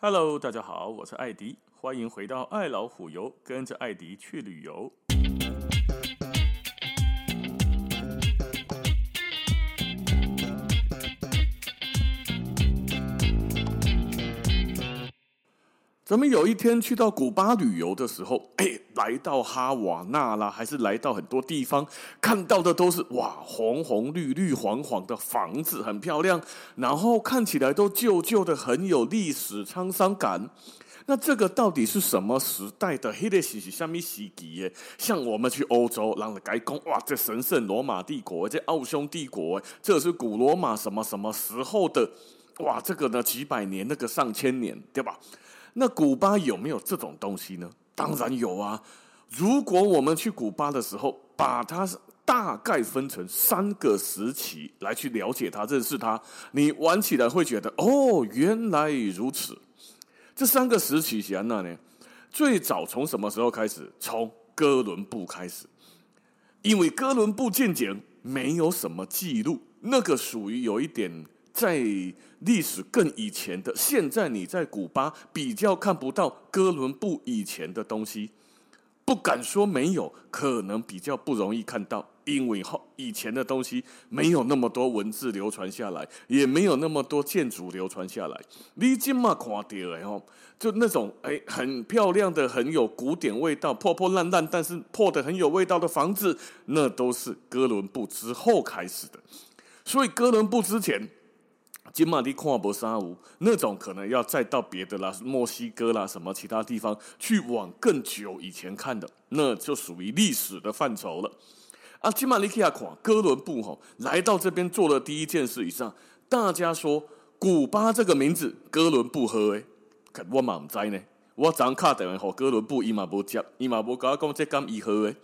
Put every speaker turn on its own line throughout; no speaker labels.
Hello，大家好，我是艾迪，欢迎回到爱老虎游，跟着艾迪去旅游。咱们有一天去到古巴旅游的时候，哎，来到哈瓦那啦，还是来到很多地方，看到的都是哇，红红绿绿黄黄的房子，很漂亮，然后看起来都旧旧的，很有历史沧桑感。那这个到底是什么时代的？黑的西西下面西吉耶，像我们去欧洲，让人改讲哇，这神圣罗马帝国，这奥匈帝国，这是古罗马什么什么时候的？哇，这个呢，几百年，那个上千年，对吧？那古巴有没有这种东西呢？当然有啊！如果我们去古巴的时候，把它大概分成三个时期来去了解它、认识它，你玩起来会觉得哦，原来如此。这三个时期是哪呢？最早从什么时候开始？从哥伦布开始，因为哥伦布进简没有什么记录，那个属于有一点。在历史更以前的，现在你在古巴比较看不到哥伦布以前的东西，不敢说没有，可能比较不容易看到，因为后以前的东西没有那么多文字流传下来，也没有那么多建筑流传下来。你今嘛看到的哦，就那种哎很漂亮的、很有古典味道、破破烂烂但是破的很有味道的房子，那都是哥伦布之后开始的。所以哥伦布之前。金马蒂跨博沙乌那种可能要再到别的啦，墨西哥啦，什么其他地方去往更久以前看的，那就属于历史的范畴了。啊，金马利克亚跨哥伦布吼来到这边做的第一件事以上，大家说古巴这个名字哥伦布喝诶，我嘛唔知呢，我张卡等于吼哥伦布伊嘛无接，伊嘛无甲我讲这甘伊喝诶。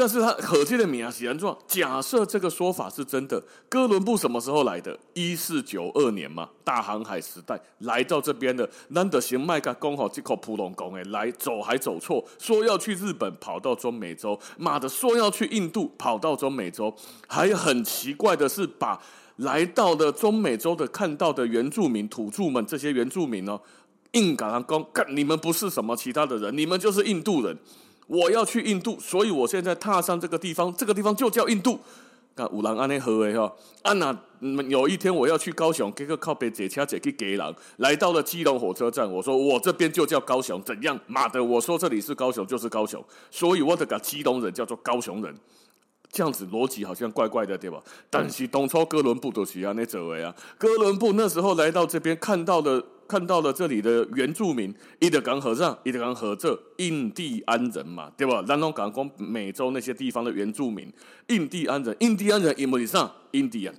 但是他可见的米亚西安状，假设这个说法是真的，哥伦布什么时候来的？一四九二年嘛，大航海时代来到这边的，难得行麦克公好这口普隆公哎，来走还走错，说要去日本，跑到中美洲，妈的说要去印度，跑到中美洲，还很奇怪的是，把来到的中美洲的看到的原住民土著们，这些原住民哦，硬赶上公，干你们不是什么其他的人，你们就是印度人。我要去印度，所以我现在踏上这个地方，这个地方就叫印度。那五郎安内和诶哈，啊，那，有一天我要去高雄，这个靠北捷车捷去给郎，来到了基隆火车站，我说我这边就叫高雄，怎样？妈的，我说这里是高雄就是高雄，所以我得个基隆人叫做高雄人。这样子逻辑好像怪怪的，对吧？但是东超哥伦布都是安内走为啊，哥伦布那时候来到这边，看到了看到了这里的原住民，伊德港和尚，伊德港和这印第安人嘛，对吧？然后港光美洲那些地方的原住民，印第安人，印第安人伊莫里上？印第安，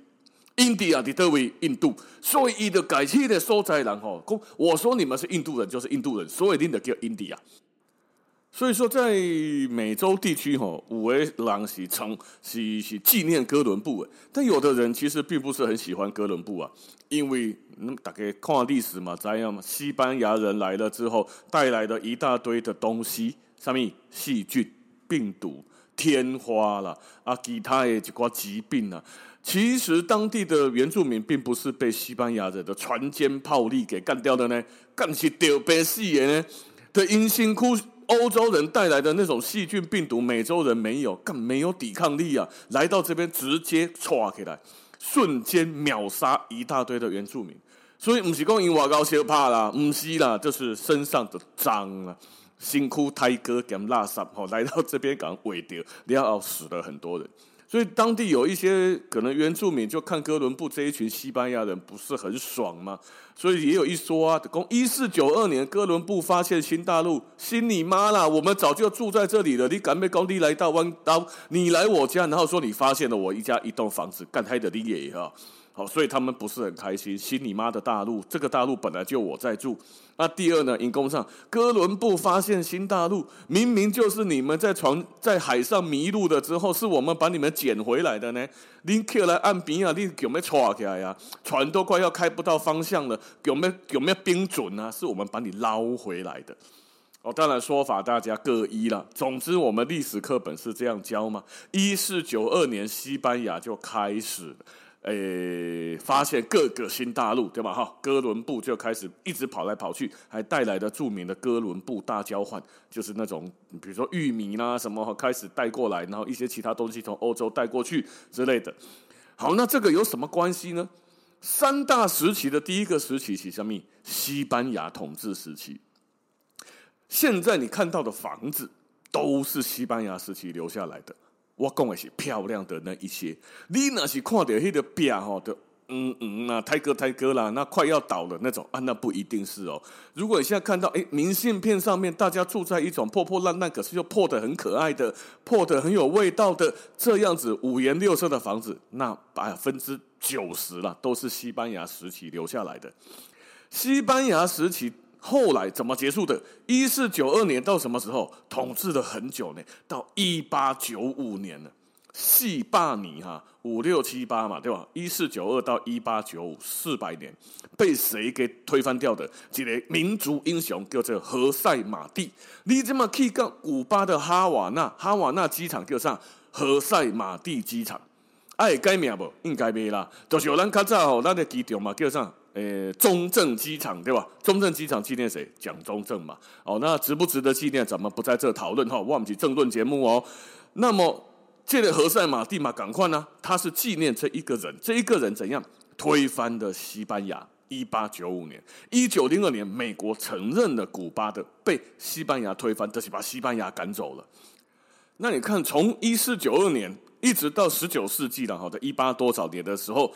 印第安的特为印度，所以伊的改起的所在人吼，我说你们是印度人，就是印度人，所以你得叫印第安。所以说，在美洲地区，哈，五位狼是称是是纪念哥伦布，但有的人其实并不是很喜欢哥伦布啊，因为那大家看历史嘛，知道吗？西班牙人来了之后，带来了一大堆的东西，什么细菌、病毒、天花啦，啊，其他的一挂疾病啊。其实当地的原住民并不是被西班牙人的船坚炮利给干掉的呢，干是丢被死的呢，的因辛苦。欧洲人带来的那种细菌病毒，美洲人没有，更没有抵抗力啊！来到这边直接唰起来，瞬间秒杀一大堆的原住民。所以不是讲因外高小怕啦，不是啦，就是身上的脏啊，辛苦胎哥跟垃圾吼，来到这边敢毁掉，然后死了很多人。所以当地有一些可能原住民就看哥伦布这一群西班牙人不是很爽嘛，所以也有一说啊，公一四九二年哥伦布发现新大陆，新你妈啦！我们早就住在这里了，你敢没工地来到弯刀，你来我家，然后说你发现了我一家一栋房子，干他的你也哈。好，所以他们不是很开心。新你妈的大陆，这个大陆本来就我在住。那第二呢？因公上，哥伦布发现新大陆，明明就是你们在船在海上迷路了之后，是我们把你们捡回来的呢。你过来岸边啊，你有没有闯起来呀？船都快要开不到方向了，有没有有没有冰准啊？是我们把你捞回来的。哦，当然说法大家各一了。总之，我们历史课本是这样教嘛。一四九二年，西班牙就开始诶，发现各个新大陆，对吧？哈，哥伦布就开始一直跑来跑去，还带来了著名的哥伦布大交换，就是那种比如说玉米啦什么，开始带过来，然后一些其他东西从欧洲带过去之类的。好，那这个有什么关系呢？三大时期的第一个时期是什么？西班牙统治时期。现在你看到的房子都是西班牙时期留下来的。我讲的是漂亮的那一些。你那是看到那个壁吼的，嗯嗯啊，泰哥泰哥啦，那快要倒了那种啊，那不一定是哦。如果你现在看到哎，明信片上面大家住在一种破破烂烂，可是又破的很可爱的、破的很有味道的这样子五颜六色的房子，那百分之。九十了，都是西班牙时期留下来的。西班牙时期后来怎么结束的？一四九二年到什么时候？统治了很久呢，到一八九五年了。西霸尼哈五六七八嘛，对吧？一四九二到一八九五，四百年，被谁给推翻掉的？这个民族英雄叫做何塞马蒂。你怎么去到古巴的哈瓦那？哈瓦那机场叫上何塞马蒂机场。哎改名不？应该没啦。就是有咱较早吼，咱的机场嘛，叫上诶中正机场对吧？中正机场纪念谁？蒋中正嘛。哦，那值不值得纪念？咱们不在这讨论哈。我们是政论节目哦。那么，这个何塞马蒂嘛，赶快呢？他是纪念这一个人，这一个人怎样推翻的西班牙？一八九五年，一九零二年，美国承认了古巴的被西班牙推翻，这、是把西班牙赶走了。那你看，从一四九二年。一直到十九世纪了，好的一八多少年的时候，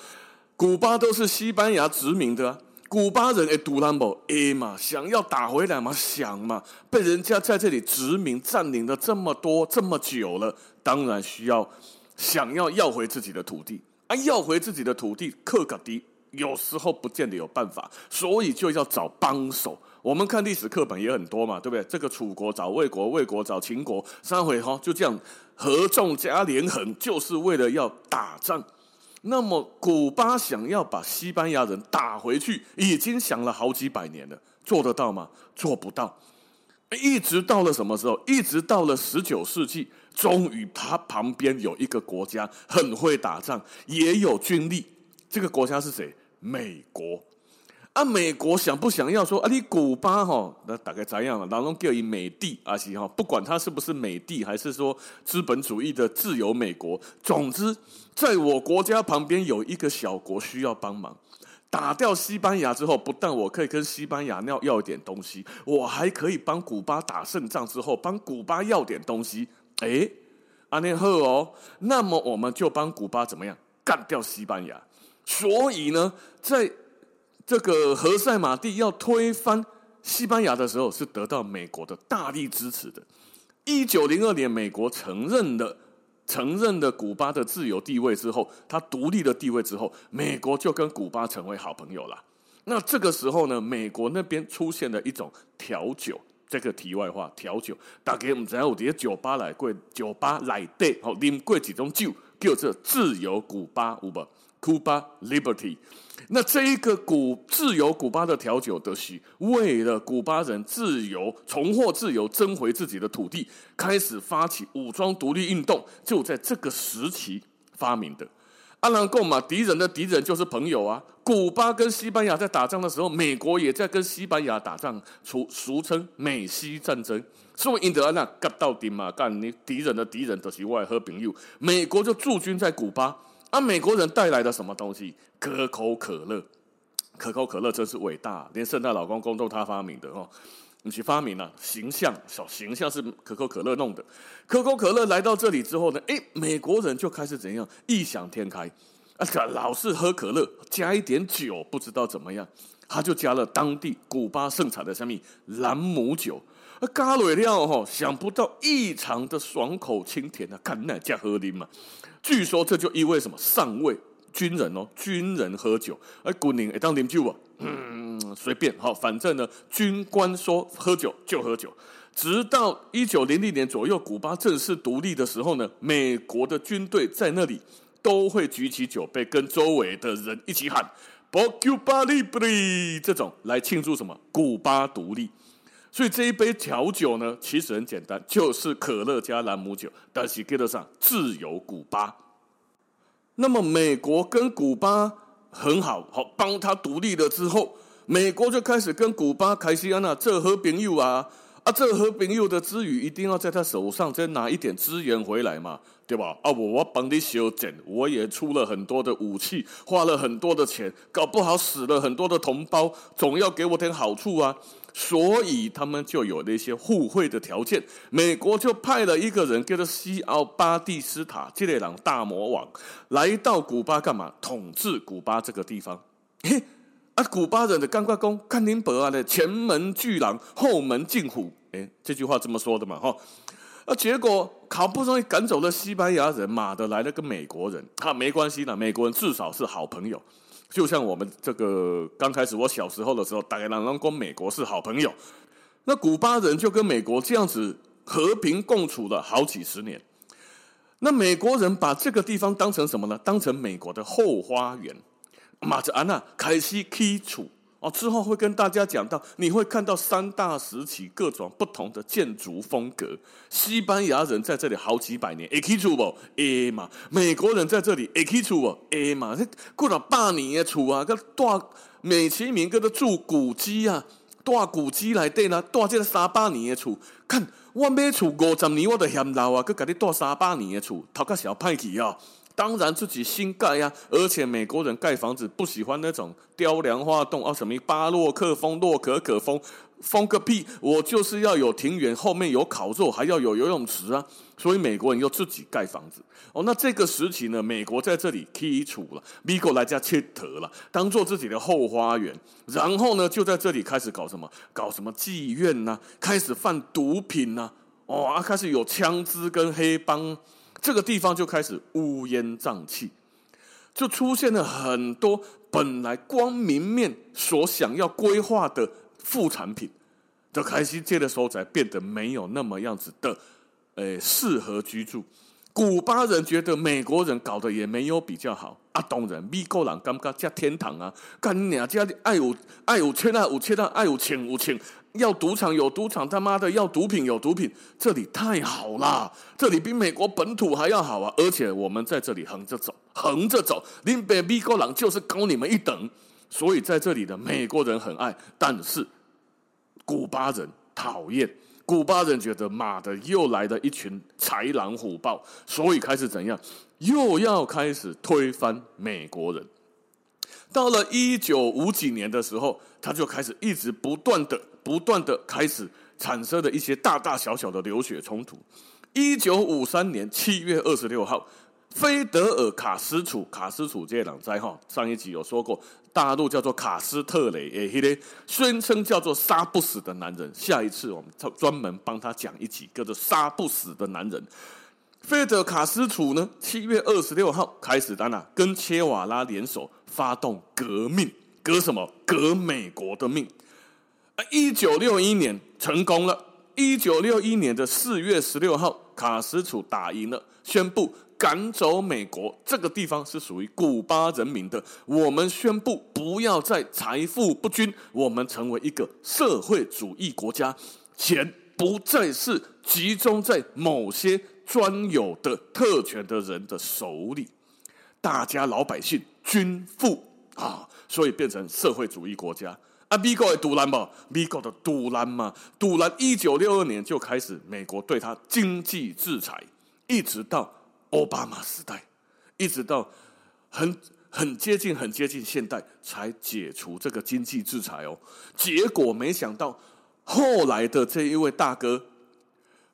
古巴都是西班牙殖民的啊。古巴人诶，杜兰博诶嘛，想要打回来嘛，想嘛，被人家在这里殖民占领了这么多这么久了，当然需要想要要回自己的土地啊，要回自己的土地，克格迪有时候不见得有办法，所以就要找帮手。我们看历史课本也很多嘛，对不对？这个楚国找魏国，魏国找秦国，三回哈就这样合纵加连横，就是为了要打仗。那么古巴想要把西班牙人打回去，已经想了好几百年了，做得到吗？做不到。一直到了什么时候？一直到了十九世纪，终于他旁边有一个国家很会打仗，也有军力。这个国家是谁？美国。啊，美国想不想要说啊？你古巴哈，那大概怎样了？然后叫以美帝啊，是哈，不管他是不是美帝，还是说资本主义的自由美国，总之，在我国家旁边有一个小国需要帮忙，打掉西班牙之后，不但我可以跟西班牙要要一点东西，我还可以帮古巴打胜仗之后，帮古巴要点东西。哎，阿内赫哦，那么我们就帮古巴怎么样干掉西班牙？所以呢，在这个何塞马蒂要推翻西班牙的时候，是得到美国的大力支持的。一九零二年，美国承认了承认了古巴的自由地位之后，它独立的地位之后，美国就跟古巴成为好朋友了。那这个时候呢，美国那边出现了一种调酒。这个题外话，调酒，大家唔知有啲酒吧来过，酒吧来对，好啉过几种酒，叫做自由古巴，有无？Cuba Liberty。那这一个古自由古巴的调酒德西为了古巴人自由重获自由，争回自己的土地，开始发起武装独立运动，就在这个时期发明的。阿兰贡嘛，敌人的敌人就是朋友啊。古巴跟西班牙在打仗的时候，美国也在跟西班牙打仗，俗俗称美西战争。所以印第安纳干到底嘛，干你敌人的敌人都是外和朋友。美国就驻军在古巴。啊，美国人带来的什么东西？可口可乐，可口可乐真是伟大，连圣诞老公公都他发明的哦。你去发明了形象，小形象是可口可乐弄的。可口可乐来到这里之后呢，诶，美国人就开始怎样异想天开啊，老是喝可乐，加一点酒，不知道怎么样，他就加了当地古巴盛产的什么兰姆酒，啊，加了料哈，想不到异常的爽口清甜啊，看那加喝的嘛。据说这就意味什么？上尉、军人哦，军人喝酒，而军人会当饮酒啊？嗯，随便好，反正呢，军官说喝酒就喝酒。直到一九零零年左右，古巴正式独立的时候呢，美国的军队在那里都会举起酒杯，跟周围的人一起喊 “Bocuba Libre” 这种来庆祝什么？古巴独立。所以这一杯调酒呢，其实很简单，就是可乐加朗姆酒，但是给得上自由古巴。那么美国跟古巴很好，好帮他独立了之后，美国就开始跟古巴开西安那做好朋友啊。啊，这和平友的之余，一定要在他手上再拿一点资源回来嘛，对吧？啊，我我帮你修整，我也出了很多的武器，花了很多的钱，搞不好死了很多的同胞，总要给我点好处啊。所以他们就有那些互惠的条件。美国就派了一个人叫做西奥巴蒂斯塔这类郎大魔王来到古巴干嘛？统治古巴这个地方。嘿。啊，古巴人的感觉讲，看您伯啊的前门巨狼，后门进虎，哎，这句话这么说的嘛，哈。啊，结果好不容易赶走了西班牙人，妈的来了个美国人，哈，没关系的，美国人至少是好朋友。就像我们这个刚开始我小时候的时候，大概能跟美国是好朋友，那古巴人就跟美国这样子和平共处了好几十年。那美国人把这个地方当成什么呢？当成美国的后花园。马哲安娜开始起厝哦，之后会跟大家讲到，你会看到三大时期各种不同的建筑风格。西班牙人在这里好几百年，会起厝不？会嘛？美国人在这里会起厝不？会嘛？这过了百年的厝啊，个大美其名叫做住古迹啊，大古迹来对啦，大这个三百年的厝，看我买厝五十年我都嫌老啊，佮给你大三百年的厝，头壳小派去啊。当然自己新盖呀、而且美国人盖房子不喜欢那种雕梁画栋啊，什么巴洛克风、洛可可风，风个屁！我就是要有庭园，后面有烤肉，还要有游泳池啊。所以美国人又自己盖房子。哦，那这个时期呢，美国在这里起厝了，美国来家切特了，当做自己的后花园。然后呢，就在这里开始搞什么？搞什么妓院呐、啊？开始贩毒品呐、啊？哦，啊，开始有枪支跟黑帮。这个地方就开始乌烟瘴气，就出现了很多本来光明面所想要规划的副产品，的开始这个时候才变得没有那么样子的，诶，适合居住。古巴人觉得美国人搞得也没有比较好啊，当然美国人感觉这天堂啊，干你娘家爱有爱有钱啊，有钱啊，爱有钱有钱。要赌场有赌场，他妈的要毒品有毒品，这里太好了，这里比美国本土还要好啊！而且我们在这里横着走，横着走，林北美国人就是高你们一等，所以在这里的美国人很爱，但是古巴人讨厌，古巴人觉得妈的又来了一群豺狼虎豹，所以开始怎样，又要开始推翻美国人。到了一九五几年的时候，他就开始一直不断的。不断的开始产生的一些大大小小的流血冲突。一九五三年七月二十六号，菲德尔卡斯楚卡斯楚这两灾哈，上一集有说过，大陆叫做卡斯特雷，诶，宣称叫做杀不死的男人。下一次我们专门帮他讲一集，叫做杀不死的男人。菲德卡斯楚呢，七月二十六号开始，当然跟切瓦拉联手发动革命，革什么？革美国的命。一九六一年成功了。一九六一年的四月十六号，卡斯楚打赢了，宣布赶走美国。这个地方是属于古巴人民的。我们宣布不要再财富不均，我们成为一个社会主义国家，钱不再是集中在某些专有的特权的人的手里，大家老百姓均富啊，所以变成社会主义国家。啊，美国的独揽嘛，美国的独揽嘛，独揽。一九六二年就开始，美国对他经济制裁，一直到奥巴马时代，一直到很很接近、很接近现代才解除这个经济制裁哦。结果没想到，后来的这一位大哥，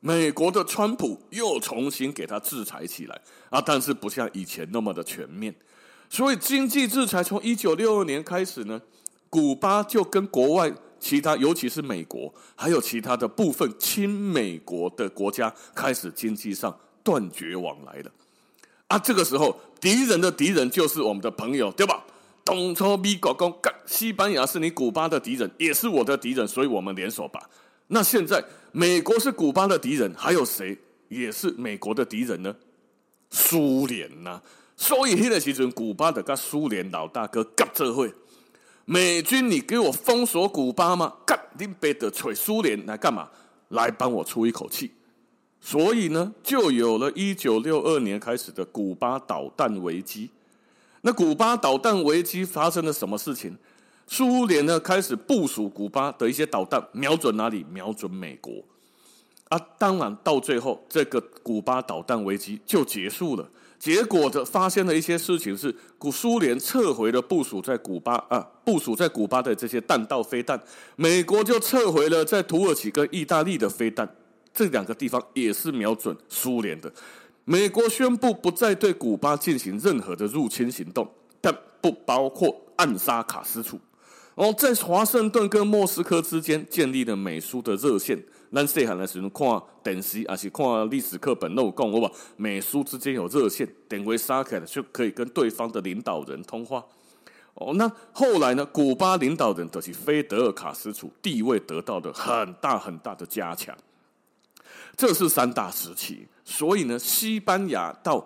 美国的川普又重新给他制裁起来啊，但是不像以前那么的全面。所以经济制裁从一九六二年开始呢。古巴就跟国外其他，尤其是美国，还有其他的部分亲美国的国家，开始经济上断绝往来了。啊，这个时候敌人的敌人就是我们的朋友，对吧？东抽咪狗公，西班牙是你古巴的敌人，也是我的敌人，所以我们联手吧。那现在美国是古巴的敌人，还有谁也是美国的敌人呢？苏联呐、所以那个时阵，古巴的跟苏联老大哥搞这会。美军，你给我封锁古巴吗？干，你别得锤苏联来干嘛？来帮我出一口气。所以呢，就有了一九六二年开始的古巴导弹危机。那古巴导弹危机发生了什么事情？苏联呢开始部署古巴的一些导弹，瞄准哪里？瞄准美国。啊，当然到最后，这个古巴导弹危机就结束了。结果的发现了一些事情是，古苏联撤回了部署在古巴啊，部署在古巴的这些弹道飞弹，美国就撤回了在土耳其跟意大利的飞弹，这两个地方也是瞄准苏联的。美国宣布不再对古巴进行任何的入侵行动，但不包括暗杀卡斯楚。哦在华盛顿跟莫斯科之间建立了美苏的热线。咱细汉的时候看电视，还是看历史课本都有讲，我把美苏之间有热线，电话撒开了就可以跟对方的领导人通话。哦，那后来呢？古巴领导人就是菲德尔卡斯楚，地位得到了很大很大的加强。这是三大时期，所以呢，西班牙到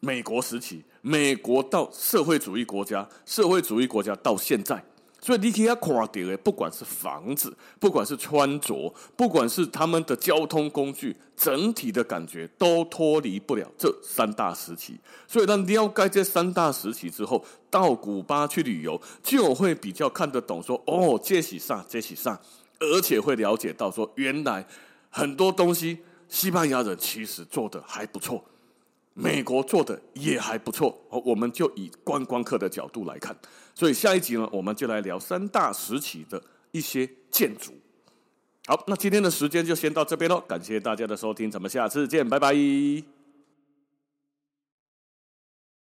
美国时期，美国到社会主义国家，社会主义国家到现在。所以你可以看到的，不管是房子，不管是穿着，不管是他们的交通工具，整体的感觉都脱离不了这三大时期。所以当了解这三大时期之后，到古巴去旅游，就会比较看得懂说，哦，这是啥，这是啥，而且会了解到说，原来很多东西西班牙人其实做的还不错。美国做的也还不错，我们就以观光客的角度来看，所以下一集呢，我们就来聊三大时期的一些建筑。好，那今天的时间就先到这边喽，感谢大家的收听，咱们下次见，拜拜。